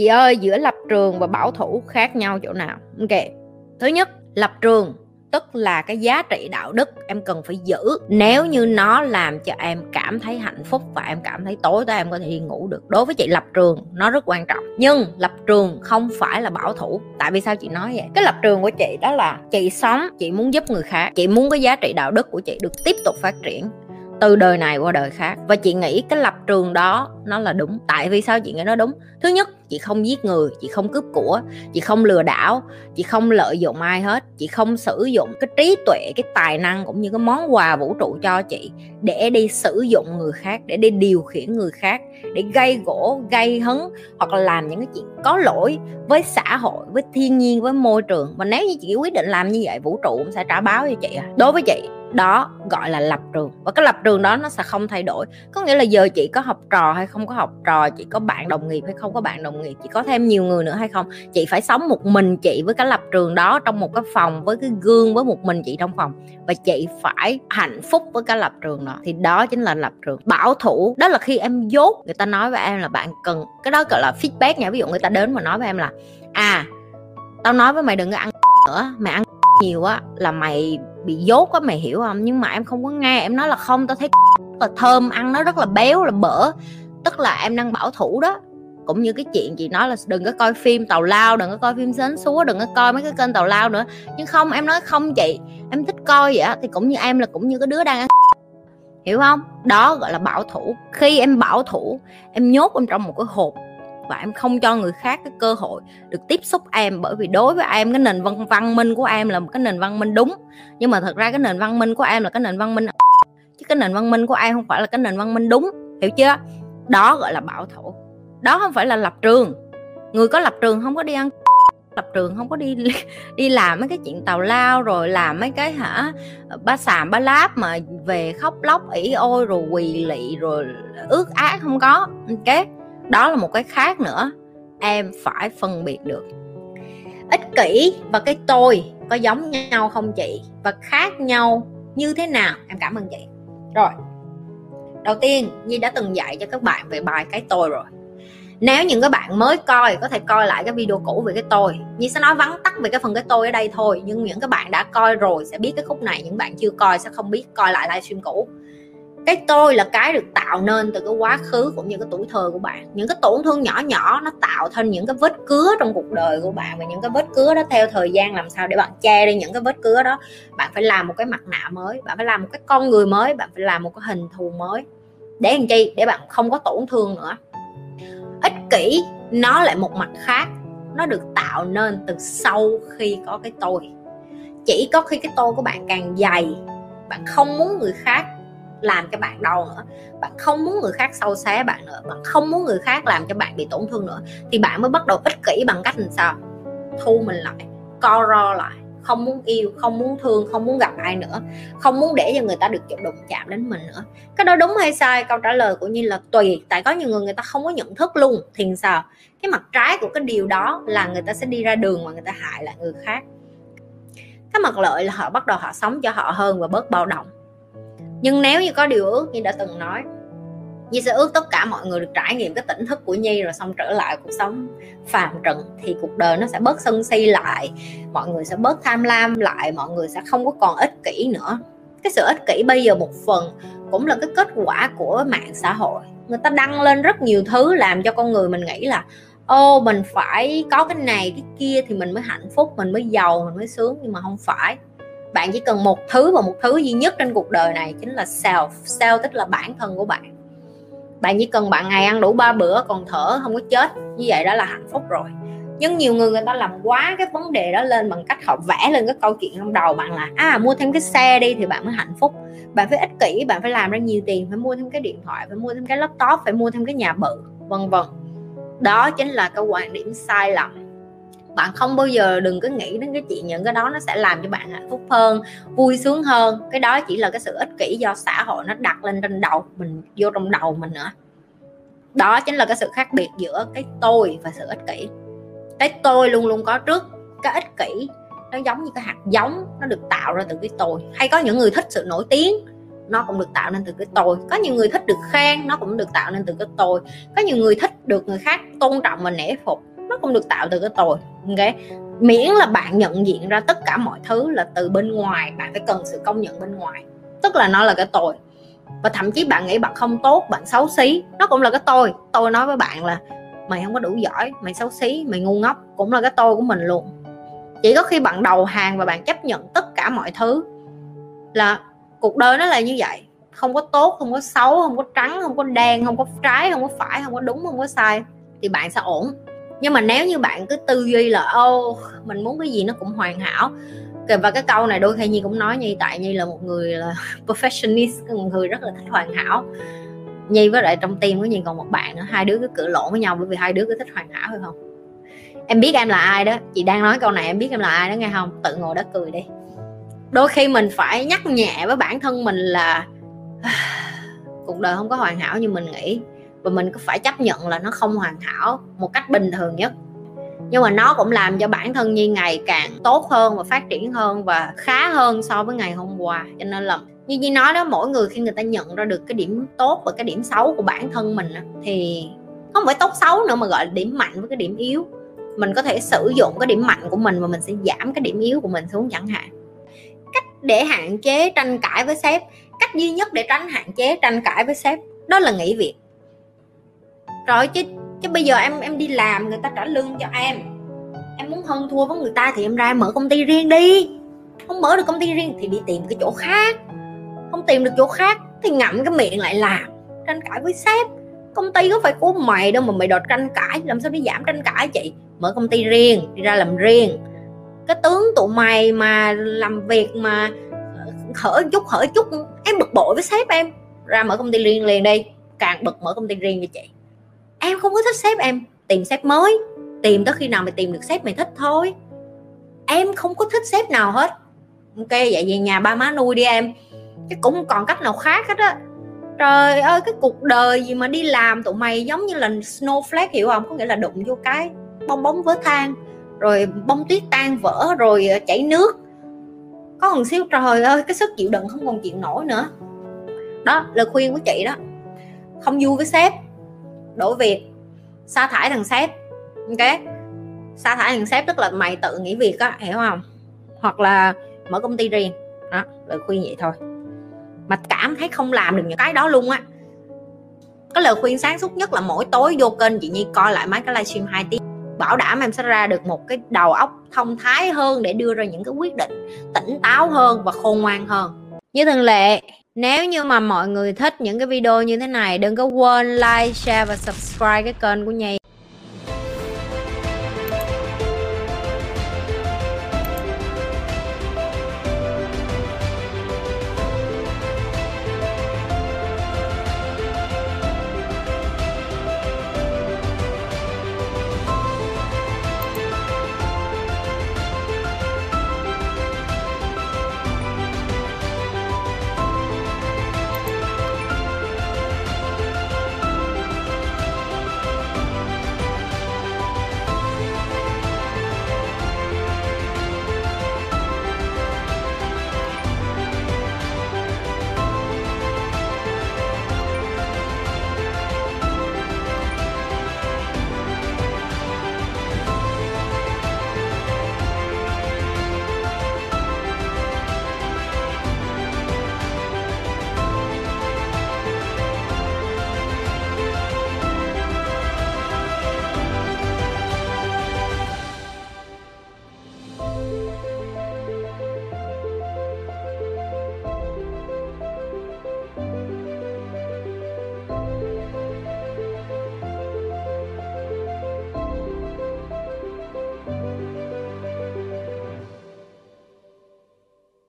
chị ơi, giữa lập trường và bảo thủ khác nhau chỗ nào? Ok. Thứ nhất, lập trường, tức là cái giá trị đạo đức em cần phải giữ. Nếu như nó làm cho em cảm thấy hạnh phúc và em cảm thấy tối tới em có thể đi ngủ được. Đối với chị, lập trường, nó rất quan trọng. Nhưng lập trường không phải là bảo thủ. Tại vì sao chị nói vậy? Cái lập trường của chị đó là chị sống, chị muốn giúp người khác. Chị muốn cái giá trị đạo đức của chị được tiếp tục phát triển từ đời này qua đời khác. Và chị nghĩ cái lập trường đó nó là đúng. Tại vì sao chị nghĩ nó đúng? Thứ nhất chị không giết người, chị không cướp của, chị không lừa đảo, chị không lợi dụng ai hết. Chị không sử dụng cái trí tuệ, cái tài năng cũng như cái món quà vũ trụ cho chị để đi sử dụng người khác, để đi điều khiển người khác, để gây gỗ, gây hấn hoặc là làm những cái chuyện có lỗi với xã hội, với thiên nhiên, với môi trường. Và nếu như chị quyết định làm như vậy, vũ trụ cũng sẽ trả báo cho chị à. đối với chị, đó gọi là lập trường. Và cái lập trường đó nó sẽ không thay đổi. Có nghĩa là giờ chị có học trò hay không có học trò, chị có bạn đồng nghiệp hay không có bạn đồng nghiệp chị có thêm nhiều người nữa hay không? Chị phải sống một mình chị với cái lập trường đó trong một cái phòng, với cái gương với một mình chị trong phòng. Và chị phải hạnh phúc với cái lập trường đó. Thì đó chính là lập trường. Bảo thủ, đó là khi em dốt, người ta nói với em là bạn cần, cái đó gọi là feedback nha. Ví dụ người ta đến mà nói với em là à tao nói với mày đừng có ăn nữa, mày ăn nhiều á, là mày bị dốt á mày hiểu không? Nhưng mà em không có nghe, em nói là không, tao thấy rất là thơm, ăn nó rất là béo, là bở. Tức là em đang bảo thủ đó cũng như cái chuyện chị nói là đừng có coi phim tàu lao, đừng có coi phim sến súa đừng có coi mấy cái kênh tàu lao nữa. Nhưng không, em nói không chị, em thích coi vậy thì cũng như em là cũng như cái đứa đang ăn hiểu không? Đó gọi là bảo thủ. Khi em bảo thủ, em nhốt em trong một cái hộp và em không cho người khác cái cơ hội được tiếp xúc em, bởi vì đối với em cái nền văn văn minh của em là một cái nền văn minh đúng. Nhưng mà thật ra cái nền văn minh của em là cái nền văn minh chứ cái nền văn minh của em không phải là cái nền văn minh đúng, hiểu chưa? Đó gọi là bảo thủ đó không phải là lập trường. Người có lập trường không có đi ăn lập trường không có đi đi làm mấy cái chuyện tàu lao rồi làm mấy cái hả, ba sàm ba láp mà về khóc lóc ỉ ôi rồi quỳ lị rồi ước ác không có. Ok, đó là một cái khác nữa. Em phải phân biệt được. Ích kỷ và cái tôi có giống nhau không chị? Và khác nhau như thế nào? Em cảm ơn chị. Rồi, đầu tiên nhi đã từng dạy cho các bạn về bài cái tôi rồi nếu những cái bạn mới coi, có thể coi lại cái video cũ về cái tôi. Như sẽ nói vắn tắt về cái phần cái tôi ở đây thôi. Nhưng những cái bạn đã coi rồi sẽ biết cái khúc này. Những bạn chưa coi sẽ không biết coi lại livestream cũ. Cái tôi là cái được tạo nên từ cái quá khứ cũng như cái tuổi thơ của bạn. Những cái tổn thương nhỏ nhỏ nó tạo thành những cái vết cứa trong cuộc đời của bạn. Và những cái vết cứa đó theo thời gian làm sao để bạn che đi những cái vết cứa đó. Bạn phải làm một cái mặt nạ mới. Bạn phải làm một cái con người mới. Bạn phải làm một cái hình thù mới. Để làm chi? Để bạn không có tổn thương nữa kỹ, nó lại một mặt khác. Nó được tạo nên từ sau khi có cái tôi. Chỉ có khi cái tôi của bạn càng dày, bạn không muốn người khác làm cho bạn đau nữa, bạn không muốn người khác sâu xé bạn nữa, bạn không muốn người khác làm cho bạn bị tổn thương nữa, thì bạn mới bắt đầu ích kỷ bằng cách làm sao? Thu mình lại, co ro lại không muốn yêu, không muốn thương, không muốn gặp ai nữa, không muốn để cho người ta được đụng chạm đến mình nữa. Cái đó đúng hay sai? Câu trả lời của như là tùy, tại có nhiều người người ta không có nhận thức luôn, thì sao? Cái mặt trái của cái điều đó là người ta sẽ đi ra đường mà người ta hại lại người khác. Cái mặt lợi là họ bắt đầu họ sống cho họ hơn và bớt bao động nhưng nếu như có điều ước như đã từng nói Nhi sẽ ước tất cả mọi người được trải nghiệm cái tỉnh thức của Nhi rồi xong trở lại cuộc sống phàm trần thì cuộc đời nó sẽ bớt sân si lại, mọi người sẽ bớt tham lam lại, mọi người sẽ không có còn ích kỷ nữa. Cái sự ích kỷ bây giờ một phần cũng là cái kết quả của mạng xã hội. Người ta đăng lên rất nhiều thứ làm cho con người mình nghĩ là, ô, mình phải có cái này, cái kia thì mình mới hạnh phúc, mình mới giàu, mình mới sướng. Nhưng mà không phải. Bạn chỉ cần một thứ và một thứ duy nhất trên cuộc đời này chính là self. Self tức là bản thân của bạn bạn chỉ cần bạn ngày ăn đủ ba bữa, còn thở không có chết. Như vậy đó là hạnh phúc rồi. Nhưng nhiều người người ta làm quá cái vấn đề đó lên bằng cách họ vẽ lên cái câu chuyện trong đầu bạn là à mua thêm cái xe đi thì bạn mới hạnh phúc. Bạn phải ích kỷ, bạn phải làm ra nhiều tiền, phải mua thêm cái điện thoại, phải mua thêm cái laptop, phải mua thêm cái nhà bự, vân vân. Đó chính là cái quan điểm sai lầm bạn không bao giờ đừng có nghĩ đến cái chuyện những cái đó nó sẽ làm cho bạn hạnh phúc hơn, vui sướng hơn. Cái đó chỉ là cái sự ích kỷ do xã hội nó đặt lên trên đầu mình, vô trong đầu mình nữa. Đó chính là cái sự khác biệt giữa cái tôi và sự ích kỷ. Cái tôi luôn luôn có trước, cái ích kỷ nó giống như cái hạt giống, nó được tạo ra từ cái tôi. Hay có những người thích sự nổi tiếng, nó cũng được tạo nên từ cái tôi. Có nhiều người thích được khen, nó cũng được tạo nên từ cái tôi. Có nhiều người thích được người khác tôn trọng và nể phục nó cũng được tạo từ cái tôi ok miễn là bạn nhận diện ra tất cả mọi thứ là từ bên ngoài, bạn phải cần sự công nhận bên ngoài. Tức là nó là cái tôi và thậm chí bạn nghĩ bạn không tốt, bạn xấu xí, nó cũng là cái tôi tôi nói với bạn là, mày không có đủ giỏi, mày xấu xí, mày ngu ngốc. Cũng là cái tôi của mình luôn. Chỉ có khi bạn đầu hàng và bạn chấp nhận tất cả mọi thứ là cuộc đời nó là như vậy. Không có tốt, không có xấu, không có trắng, không có đen, không có trái, không có phải, không có đúng, không có sai, thì bạn sẽ ổn nhưng mà nếu như bạn cứ tư duy là, ô, mình muốn cái gì nó cũng hoàn hảo. Và cái câu này đôi khi nhi cũng nói nhi, tại nhi là một người là perfectionist, một người rất là thích hoàn hảo. Nhi với lại trong tim của nhi còn một bạn nữa, hai đứa cứ cự lộn với nhau bởi vì hai đứa cứ thích hoàn hảo, phải không? Em biết em là ai đó, chị đang nói câu này em biết em là ai đó nghe không? Tự ngồi đó cười đi. Đôi khi mình phải nhắc nhẹ với bản thân mình là, cuộc đời không có hoàn hảo như mình nghĩ và mình phải chấp nhận là nó không hoàn hảo một cách bình thường nhất. Nhưng mà nó cũng làm cho bản thân nhi ngày càng tốt hơn và phát triển hơn và khá hơn so với ngày hôm qua. Cho nên là như nhi nói đó, mỗi người khi người ta nhận ra được cái điểm tốt và cái điểm xấu của bản thân mình thì không phải tốt xấu nữa mà gọi là điểm mạnh với cái điểm yếu. Mình có thể sử dụng cái điểm mạnh của mình và mình sẽ giảm cái điểm yếu của mình xuống chẳng hạn. Cách để hạn chế tranh cãi với sếp, cách duy nhất để tránh hạn chế tranh cãi với sếp đó là nghỉ việc rồi chứ chứ bây giờ em em đi làm người ta trả lương cho em. Em muốn hơn thua với người ta thì em ra em mở công ty riêng đi. Không mở được công ty riêng thì đi tìm cái chỗ khác. Không tìm được chỗ khác thì ngậm cái miệng lại làm, tranh cãi với sếp. Công ty có phải của mày đâu mà mày đòi tranh cãi, làm sao đi giảm tranh cãi chị? Mở công ty riêng, đi ra làm riêng. Cái tướng tụi mày mà làm việc mà ờ, hở chút hở chút, em bực bội với sếp em. Ra mở công ty riêng liền đi, càng bực mở công ty riêng cho chị em không có thích sếp, em tìm sếp mới. Tìm tới khi nào mày tìm được sếp mày thích thôi. Em không có thích sếp nào hết. Ok, vậy về nhà ba má nuôi đi em. Chứ cũng còn cách nào khác hết á. Trời ơi, cái cuộc đời gì mà đi làm tụi mày giống như là snowflake hiểu không? Có nghĩa là đụng vô cái bong bóng vỡ than rồi bông tuyết tan vỡ, rồi ờ, chảy nước. Có một xíu, trời ơi, cái sức chịu đựng không còn chịu nổi nữa. Đó, lời khuyên của chị đó. Không vui với sếp đổi việc. Sa thải thằng sếp. Ok? Sa thải thằng sếp tức là mày tự nghỉ việc á, hiểu không? Hoặc là mở công ty riêng. Đó, lời khuyên vậy thôi. Mà cảm thấy không làm được những cái đó luôn á. Cái lời khuyên sáng suốt nhất là mỗi tối vô kênh chị Nhi coi lại mấy cái livestream 2 tiếng. Bảo đảm em sẽ ra được một cái đầu óc thông thái hơn để đưa ra những cái quyết định tỉnh táo hơn và khôn ngoan hơn. Như thường lệ nếu như mà mọi người thích những cái video như thế này, đừng có quên like, share và subscribe cái kênh của Nhi.